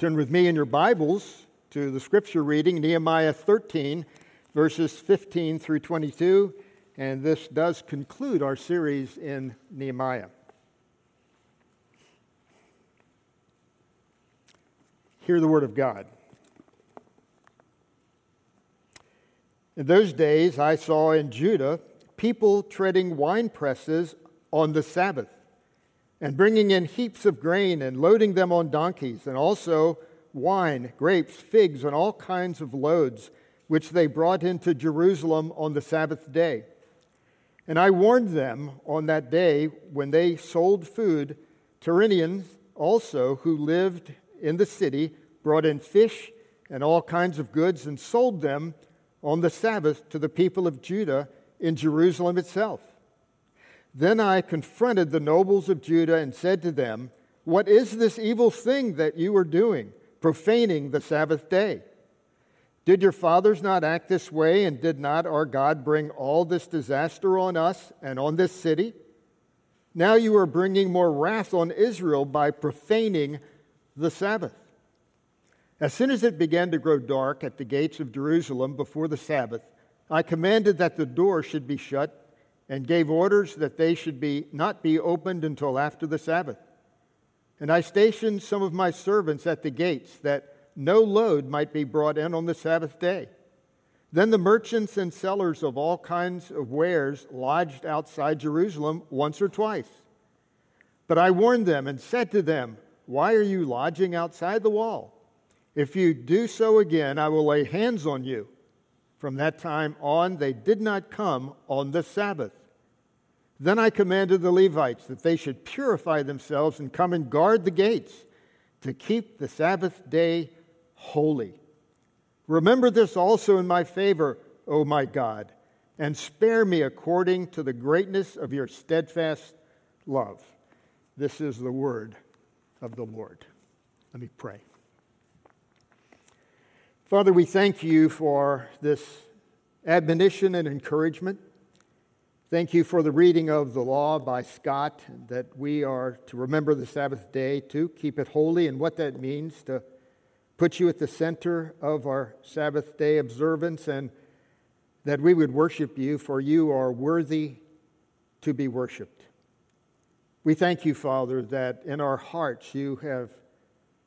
Turn with me in your Bibles to the scripture reading, Nehemiah 13, verses 15 through 22, and this does conclude our series in Nehemiah. Hear the word of God. In those days, I saw in Judah people treading wine presses on the Sabbath and bringing in heaps of grain and loading them on donkeys, and also wine, grapes, figs, and all kinds of loads, which they brought into Jerusalem on the Sabbath day. And I warned them on that day when they sold food, Tyrians also, who lived in the city, brought in fish and all kinds of goods and sold them on the Sabbath to the people of Judah in Jerusalem itself. Then I confronted the nobles of Judah and said to them, What is this evil thing that you are doing, profaning the Sabbath day? Did your fathers not act this way, and did not our God bring all this disaster on us and on this city? Now you are bringing more wrath on Israel by profaning the Sabbath. As soon as it began to grow dark at the gates of Jerusalem before the Sabbath, I commanded that the door should be shut and gave orders that they should be, not be opened until after the Sabbath. And I stationed some of my servants at the gates that no load might be brought in on the Sabbath day. Then the merchants and sellers of all kinds of wares lodged outside Jerusalem once or twice. But I warned them and said to them, Why are you lodging outside the wall? If you do so again, I will lay hands on you. From that time on, they did not come on the Sabbath. Then I commanded the Levites that they should purify themselves and come and guard the gates to keep the Sabbath day holy. Remember this also in my favor, O my God, and spare me according to the greatness of your steadfast love. This is the word of the Lord. Let me pray. Father, we thank you for this admonition and encouragement. Thank you for the reading of the law by Scott, that we are to remember the Sabbath day, to keep it holy, and what that means to put you at the center of our Sabbath day observance, and that we would worship you, for you are worthy to be worshiped. We thank you, Father, that in our hearts you have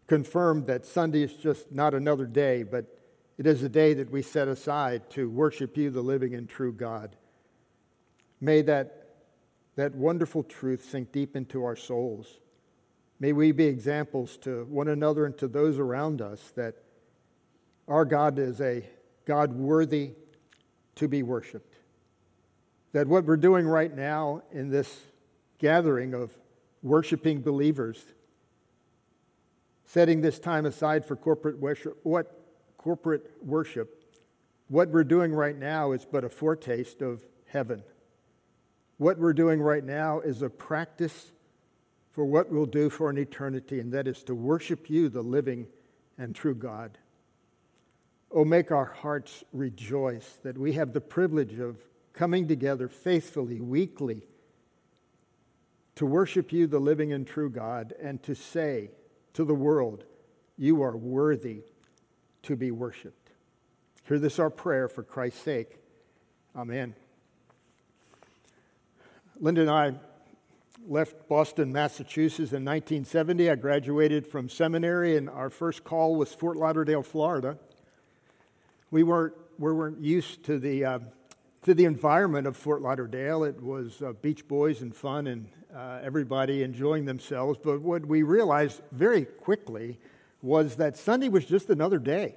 confirmed that Sunday is just not another day, but it is a day that we set aside to worship you, the living and true God. May that, that wonderful truth sink deep into our souls. May we be examples to one another and to those around us that our God is a God worthy to be worshiped. That what we're doing right now in this gathering of worshiping believers, setting this time aside for corporate worship, what corporate worship, what we're doing right now is but a foretaste of heaven. What we're doing right now is a practice for what we'll do for an eternity, and that is to worship you, the living and true God. Oh, make our hearts rejoice that we have the privilege of coming together faithfully, weekly, to worship you, the living and true God, and to say to the world, You are worthy to be worshiped. Hear this our prayer for Christ's sake. Amen. Linda and I left Boston, Massachusetts in 1970. I graduated from seminary, and our first call was Fort Lauderdale, Florida. We weren't, we weren't used to the, uh, to the environment of Fort Lauderdale. It was uh, beach boys and fun and uh, everybody enjoying themselves. But what we realized very quickly was that Sunday was just another day.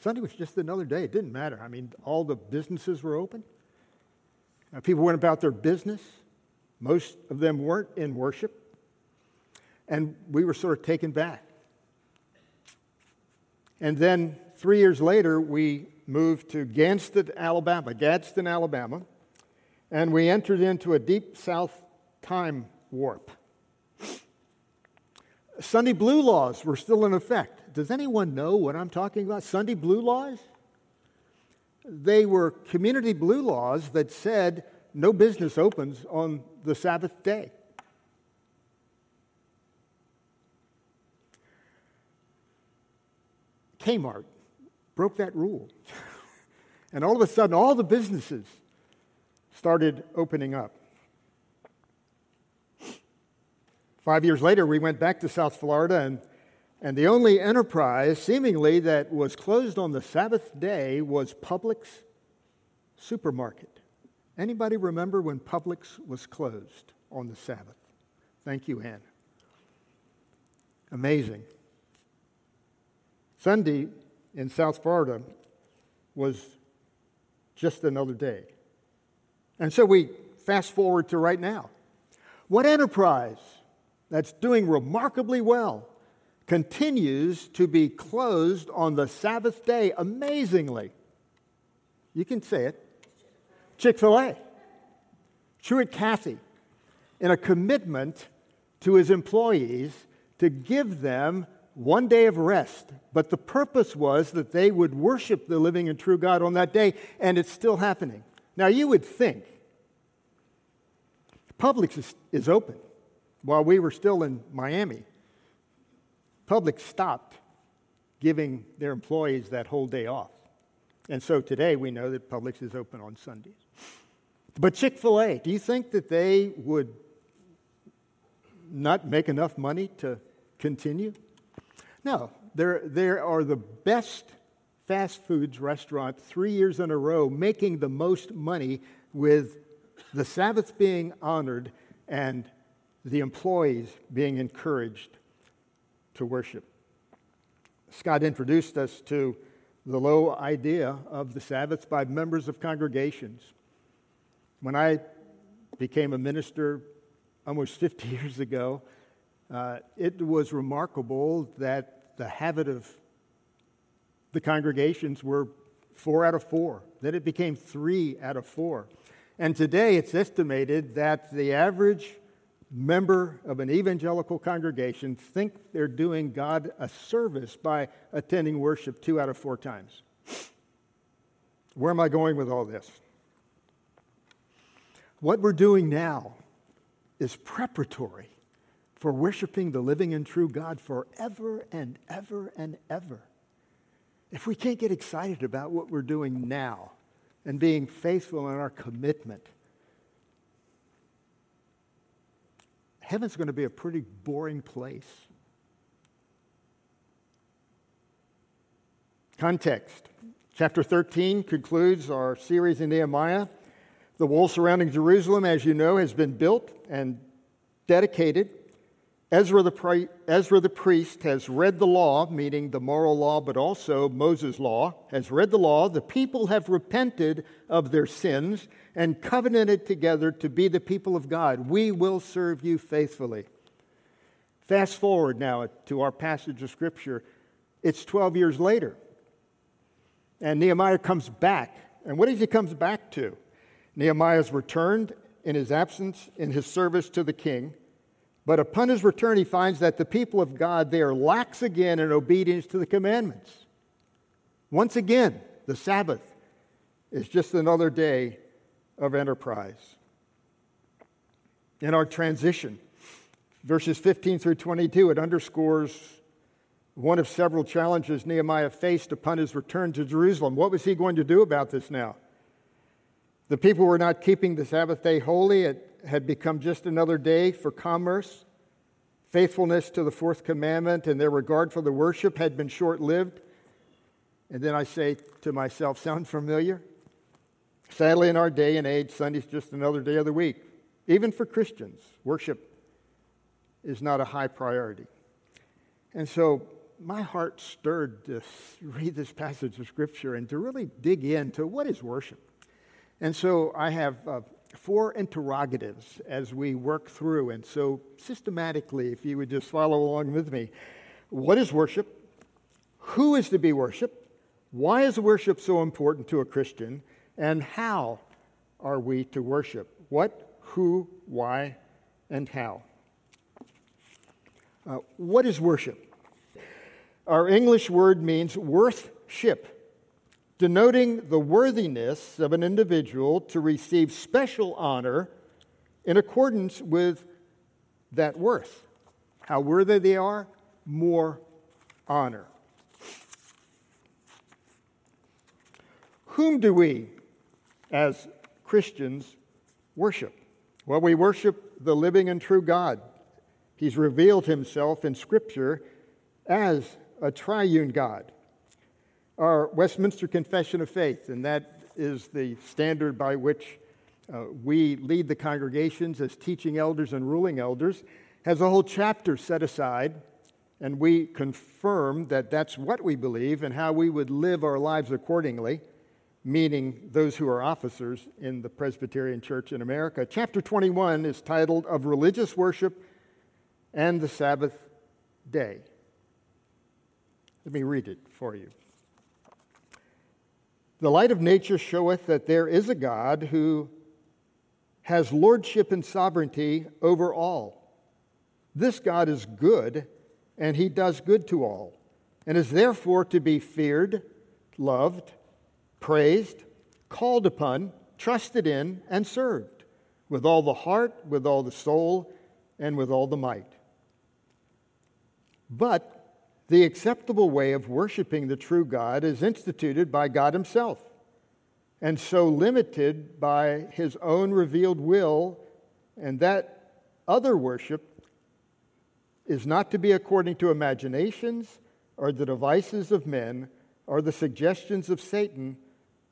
Sunday was just another day. It didn't matter. I mean, all the businesses were open. Uh, people went about their business. Most of them weren't in worship. And we were sort of taken back. And then three years later, we moved to Gadsden, Alabama, Gadsden, Alabama, and we entered into a deep south time warp. Sunday blue laws were still in effect. Does anyone know what I'm talking about? Sunday blue laws? They were community blue laws that said no business opens on the Sabbath day. Kmart broke that rule. and all of a sudden, all the businesses started opening up. Five years later, we went back to South Florida, and, and the only enterprise, seemingly, that was closed on the Sabbath day was Publix Supermarket. Anybody remember when Publix was closed on the Sabbath? Thank you, Ann. Amazing. Sunday in South Florida was just another day. And so we fast forward to right now. What enterprise that's doing remarkably well continues to be closed on the Sabbath day amazingly? You can say it. Chick fil A. Truett Cathy, in a commitment to his employees to give them one day of rest. But the purpose was that they would worship the living and true God on that day, and it's still happening. Now, you would think Publix is, is open while we were still in Miami. Publix stopped giving their employees that whole day off. And so today we know that Publix is open on Sundays. But Chick fil A, do you think that they would not make enough money to continue? No, there, there are the best fast foods restaurant three years in a row making the most money with the Sabbath being honored and the employees being encouraged to worship. Scott introduced us to the low idea of the Sabbath by members of congregations. When I became a minister almost 50 years ago, uh, it was remarkable that the habit of the congregations were four out of four. Then it became three out of four. And today it's estimated that the average member of an evangelical congregation think they're doing God a service by attending worship two out of four times. Where am I going with all this? What we're doing now is preparatory for worshiping the living and true God forever and ever and ever. If we can't get excited about what we're doing now and being faithful in our commitment, heaven's going to be a pretty boring place. Context. Chapter 13 concludes our series in Nehemiah. The wall surrounding Jerusalem, as you know, has been built and dedicated. Ezra the, Ezra the priest has read the law, meaning the moral law, but also Moses' law, has read the law. The people have repented of their sins and covenanted together to be the people of God. We will serve you faithfully. Fast forward now to our passage of Scripture. It's 12 years later. And Nehemiah comes back. And what does he comes back to? Nehemiah Nehemiah's returned in his absence in his service to the king. But upon his return, he finds that the people of God, they are lax again in obedience to the commandments. Once again, the Sabbath is just another day of enterprise. In our transition, verses 15 through 22, it underscores one of several challenges Nehemiah faced upon his return to Jerusalem. What was he going to do about this now? The people were not keeping the Sabbath day holy. It had become just another day for commerce. Faithfulness to the fourth commandment and their regard for the worship had been short lived. And then I say to myself, sound familiar? Sadly, in our day and age, Sunday's just another day of the week. Even for Christians, worship is not a high priority. And so my heart stirred to read this passage of Scripture and to really dig into what is worship. And so I have uh, four interrogatives as we work through. And so, systematically, if you would just follow along with me, what is worship? Who is to be worshiped? Why is worship so important to a Christian? And how are we to worship? What, who, why, and how? Uh, what is worship? Our English word means worthship denoting the worthiness of an individual to receive special honor in accordance with that worth. How worthy they are, more honor. Whom do we, as Christians, worship? Well, we worship the living and true God. He's revealed himself in Scripture as a triune God. Our Westminster Confession of Faith, and that is the standard by which uh, we lead the congregations as teaching elders and ruling elders, has a whole chapter set aside, and we confirm that that's what we believe and how we would live our lives accordingly, meaning those who are officers in the Presbyterian Church in America. Chapter 21 is titled Of Religious Worship and the Sabbath Day. Let me read it for you. The light of nature showeth that there is a God who has lordship and sovereignty over all. This God is good, and he does good to all, and is therefore to be feared, loved, praised, called upon, trusted in, and served with all the heart, with all the soul, and with all the might. But the acceptable way of worshiping the true God is instituted by God Himself, and so limited by His own revealed will, and that other worship is not to be according to imaginations or the devices of men or the suggestions of Satan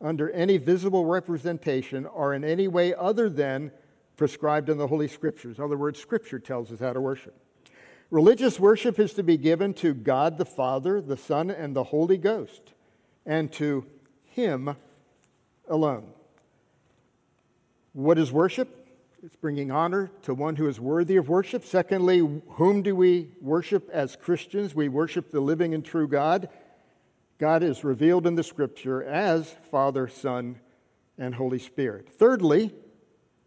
under any visible representation or in any way other than prescribed in the Holy Scriptures. In other words, Scripture tells us how to worship. Religious worship is to be given to God the Father, the Son, and the Holy Ghost, and to Him alone. What is worship? It's bringing honor to one who is worthy of worship. Secondly, whom do we worship as Christians? We worship the living and true God. God is revealed in the Scripture as Father, Son, and Holy Spirit. Thirdly,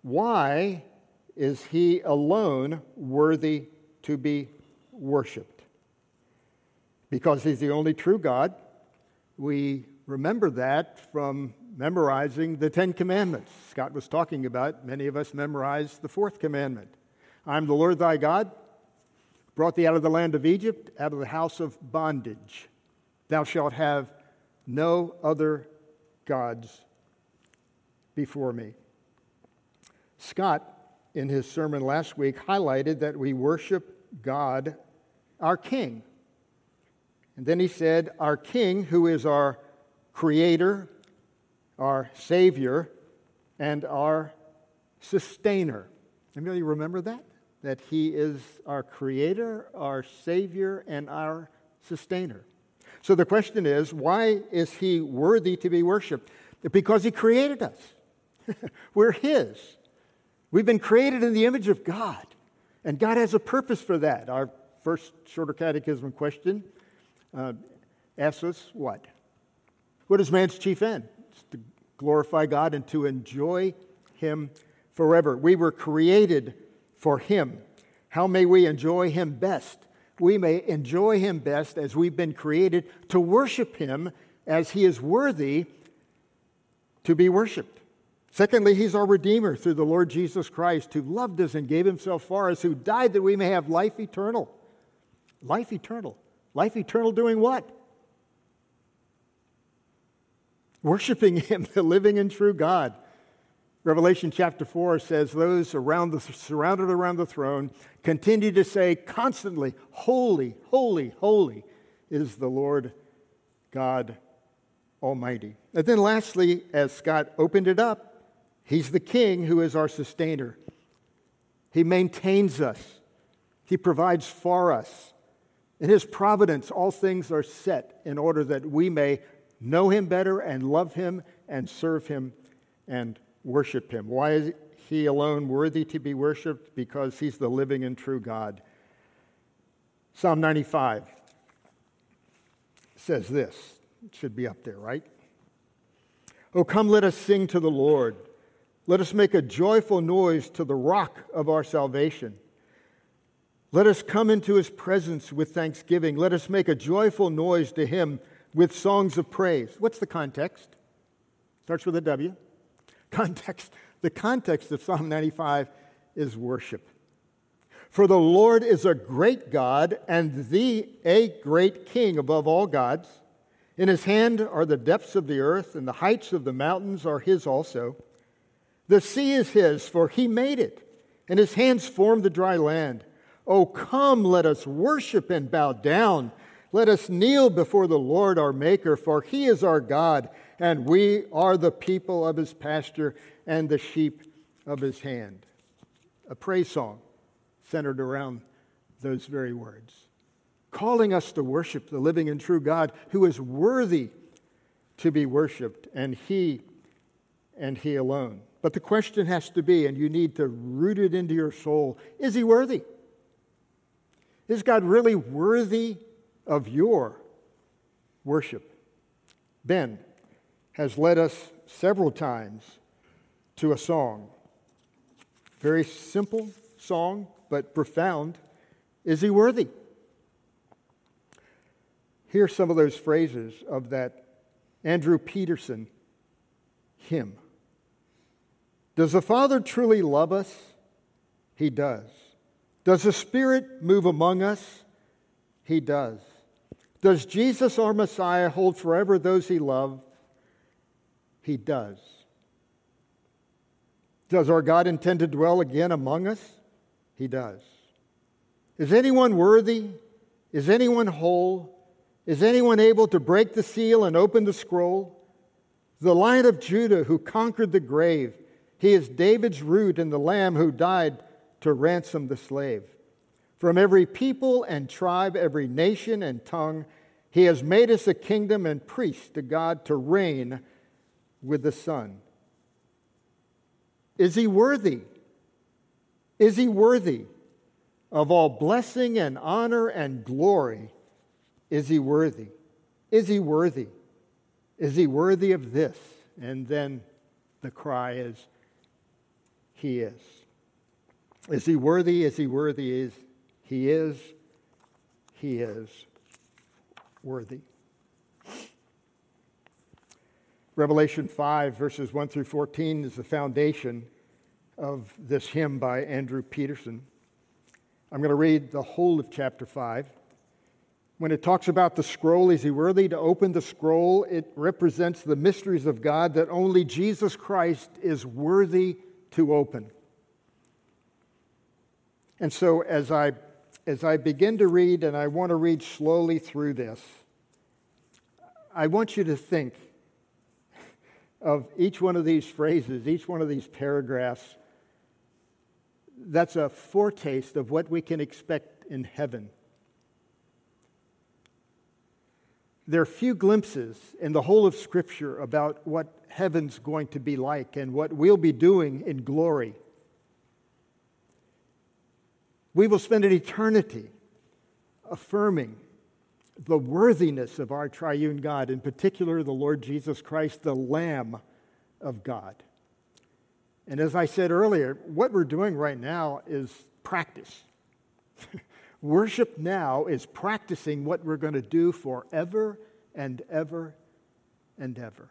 why is He alone worthy to be worshiped. Because he's the only true God, we remember that from memorizing the Ten Commandments. Scott was talking about, many of us memorize the fourth commandment I'm the Lord thy God, brought thee out of the land of Egypt, out of the house of bondage. Thou shalt have no other gods before me. Scott, in his sermon last week, highlighted that we worship God, our King. And then he said, Our King, who is our Creator, our Savior, and our Sustainer. Anybody remember that? That He is our Creator, our Savior, and our Sustainer. So the question is, why is He worthy to be worshiped? Because He created us. We're His. We've been created in the image of God. And God has a purpose for that. Our first shorter catechism question uh, asks us what? What is man's chief end? It's to glorify God and to enjoy Him forever. We were created for Him. How may we enjoy Him best? We may enjoy Him best as we've been created to worship Him as He is worthy to be worshiped. Secondly, he's our Redeemer through the Lord Jesus Christ, who loved us and gave himself for us, who died that we may have life eternal. Life eternal. Life eternal doing what? Worshiping him, the living and true God. Revelation chapter 4 says, Those around the, surrounded around the throne continue to say constantly, Holy, holy, holy is the Lord God Almighty. And then lastly, as Scott opened it up, He's the king who is our sustainer. He maintains us, He provides for us. In His providence, all things are set in order that we may know Him better and love Him and serve Him and worship Him. Why is He alone worthy to be worshiped? Because He's the living and true God. Psalm 95 says this. It should be up there, right? Oh, come, let us sing to the Lord. Let us make a joyful noise to the rock of our salvation. Let us come into his presence with thanksgiving. Let us make a joyful noise to him with songs of praise. What's the context? Starts with a W. Context. The context of Psalm 95 is worship. For the Lord is a great God and the a great king above all gods. In his hand are the depths of the earth, and the heights of the mountains are his also. The sea is his, for he made it, and his hands formed the dry land. Oh, come, let us worship and bow down. Let us kneel before the Lord our Maker, for he is our God, and we are the people of his pasture and the sheep of his hand. A praise song centered around those very words calling us to worship the living and true God who is worthy to be worshiped, and He and He alone. But the question has to be, and you need to root it into your soul is He worthy? Is God really worthy of your worship? Ben has led us several times to a song. Very simple song, but profound. Is He worthy? Hear some of those phrases of that Andrew Peterson hymn. Does the Father truly love us? He does. Does the Spirit move among us? He does. Does Jesus, our Messiah, hold forever those he loved? He does. Does our God intend to dwell again among us? He does. Is anyone worthy? Is anyone whole? Is anyone able to break the seal and open the scroll? The lion of Judah who conquered the grave. He is David's root and the lamb who died to ransom the slave. From every people and tribe, every nation and tongue, he has made us a kingdom and priests to God to reign with the Son. Is he worthy? Is he worthy of all blessing and honor and glory? Is he worthy? Is he worthy? Is he worthy of this? And then the cry is, He is. Is he worthy? Is he worthy? Is he is? He is worthy. Revelation 5, verses 1 through 14, is the foundation of this hymn by Andrew Peterson. I'm going to read the whole of chapter 5. When it talks about the scroll, is he worthy to open the scroll? It represents the mysteries of God that only Jesus Christ is worthy to open. And so, as I, as I begin to read, and I want to read slowly through this, I want you to think of each one of these phrases, each one of these paragraphs. That's a foretaste of what we can expect in heaven. There are few glimpses in the whole of Scripture about what heaven's going to be like and what we'll be doing in glory. We will spend an eternity affirming the worthiness of our triune God, in particular, the Lord Jesus Christ, the Lamb of God. And as I said earlier, what we're doing right now is practice. Worship now is practicing what we're going to do forever and ever and ever.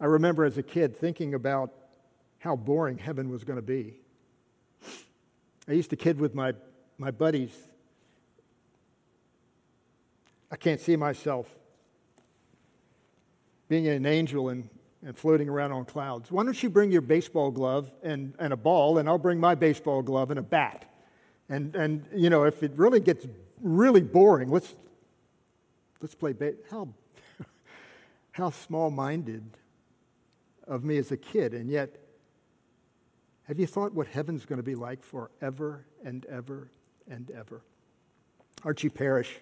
I remember as a kid thinking about how boring heaven was going to be. I used to kid with my, my buddies. I can't see myself being an angel and, and floating around on clouds. Why don't you bring your baseball glove and, and a ball, and I'll bring my baseball glove and a bat? And, and you know, if it really gets really boring, let's, let's play bait. how, how small-minded of me as a kid. And yet, have you thought what heaven's going to be like forever and ever and ever? Archie Parrish,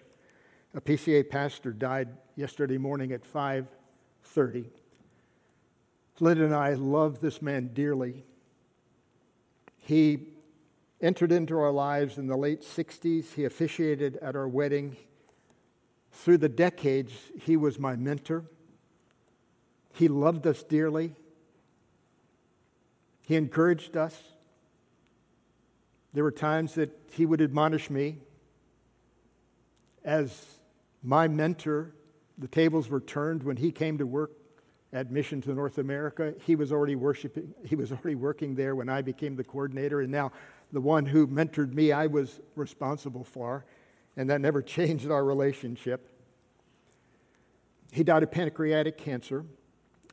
a PCA pastor, died yesterday morning at 5:30. Lynn and I love this man dearly. He entered into our lives in the late 60s. He officiated at our wedding. Through the decades, he was my mentor. He loved us dearly. He encouraged us. There were times that he would admonish me. As my mentor, the tables were turned when he came to work at Mission to North America. He was already worshiping, he was already working there when I became the coordinator, and now the one who mentored me, I was responsible for, and that never changed our relationship. he died of pancreatic cancer.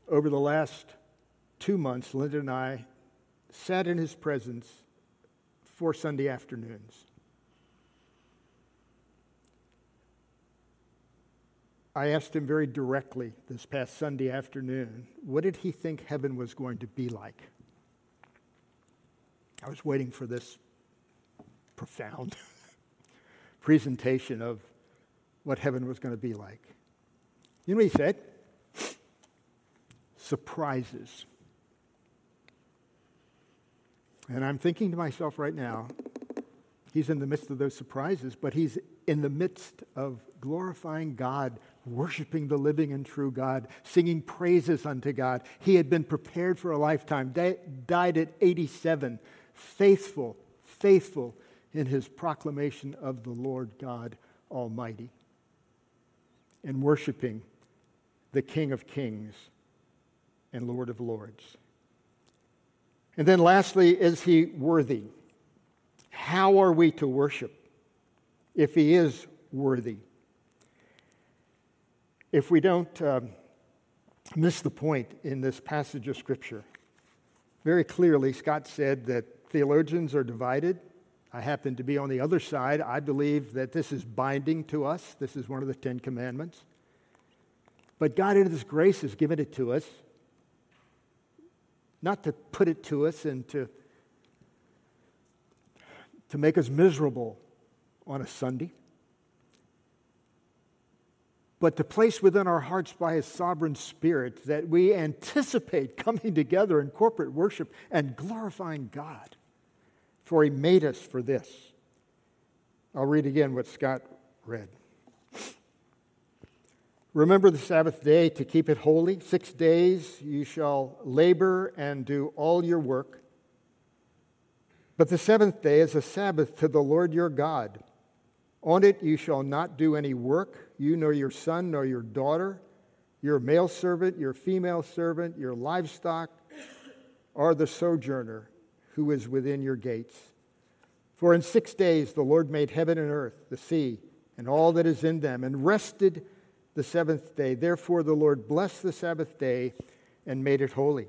Over the last two months, Linda and I sat in his presence four Sunday afternoons. I asked him very directly this past Sunday afternoon, what did he think heaven was going to be like? I was waiting for this profound presentation of what heaven was going to be like. You know what he said? Surprises. And I'm thinking to myself right now, he's in the midst of those surprises, but he's in the midst of glorifying God, worshiping the living and true God, singing praises unto God. He had been prepared for a lifetime, died at 87, faithful, faithful in his proclamation of the Lord God Almighty, and worshiping the King of Kings and Lord of Lords. And then, lastly, is he worthy? How are we to worship if he is worthy? If we don't um, miss the point in this passage of Scripture, very clearly, Scott said that theologians are divided. I happen to be on the other side. I believe that this is binding to us. This is one of the Ten Commandments. But God, in His grace, has given it to us not to put it to us and to, to make us miserable on a Sunday, but to place within our hearts by His sovereign Spirit that we anticipate coming together in corporate worship and glorifying God. For He made us for this. I'll read again what Scott read. Remember the Sabbath day to keep it holy. Six days you shall labor and do all your work. But the seventh day is a Sabbath to the Lord your God. On it you shall not do any work, you nor your son nor your daughter, your male servant, your female servant, your livestock, or the sojourner who is within your gates. For in six days the Lord made heaven and earth, the sea, and all that is in them, and rested the seventh day. Therefore, the Lord blessed the Sabbath day and made it holy.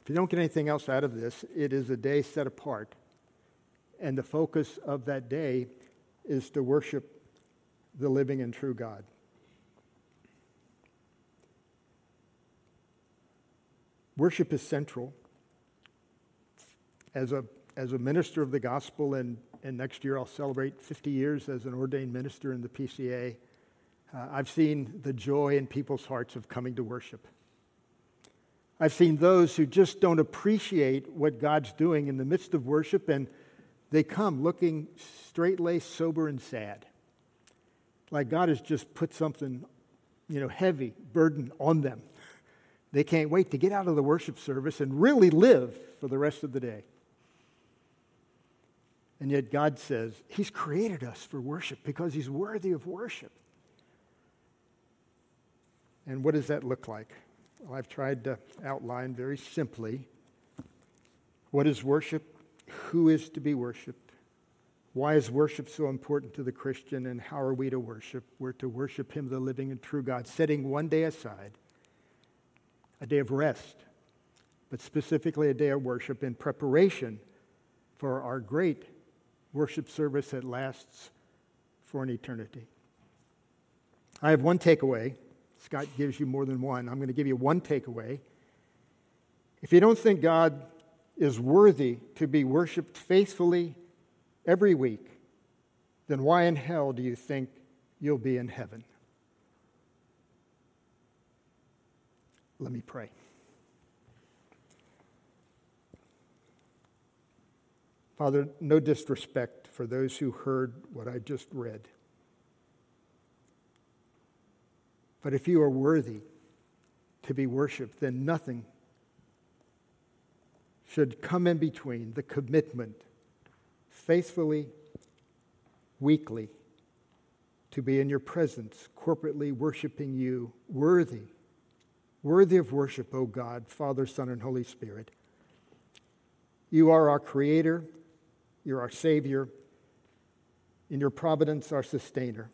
If you don't get anything else out of this, it is a day set apart. And the focus of that day is to worship the living and true God. Worship is central. As a, as a minister of the gospel, and, and next year I'll celebrate 50 years as an ordained minister in the PCA. Uh, I've seen the joy in people's hearts of coming to worship. I've seen those who just don't appreciate what God's doing in the midst of worship, and they come looking straight laced, sober, and sad. Like God has just put something, you know, heavy, burden on them. They can't wait to get out of the worship service and really live for the rest of the day. And yet God says He's created us for worship because He's worthy of worship. And what does that look like? Well, I've tried to outline very simply what is worship, who is to be worshiped, why is worship so important to the Christian, and how are we to worship? We're to worship Him, the living and true God, setting one day aside, a day of rest, but specifically a day of worship in preparation for our great worship service that lasts for an eternity. I have one takeaway Scott gives you more than one. I'm going to give you one takeaway. If you don't think God is worthy to be worshiped faithfully every week, then why in hell do you think you'll be in heaven? Let me pray. Father, no disrespect for those who heard what I just read. But if you are worthy to be worshiped, then nothing should come in between the commitment faithfully, weekly, to be in your presence, corporately worshiping you, worthy, worthy of worship, O God, Father, Son, and Holy Spirit. You are our Creator, you're our Savior, and your providence, our Sustainer.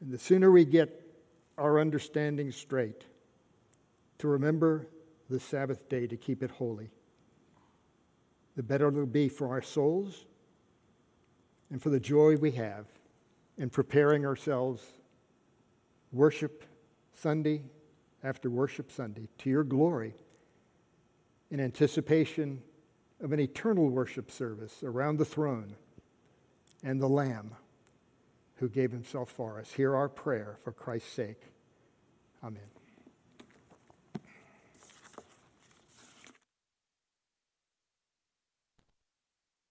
And the sooner we get our understanding straight, to remember the Sabbath day to keep it holy. The better it'll be for our souls and for the joy we have in preparing ourselves worship Sunday after worship Sunday to your glory in anticipation of an eternal worship service around the throne and the Lamb who gave himself for us. Hear our prayer for Christ's sake. Amen.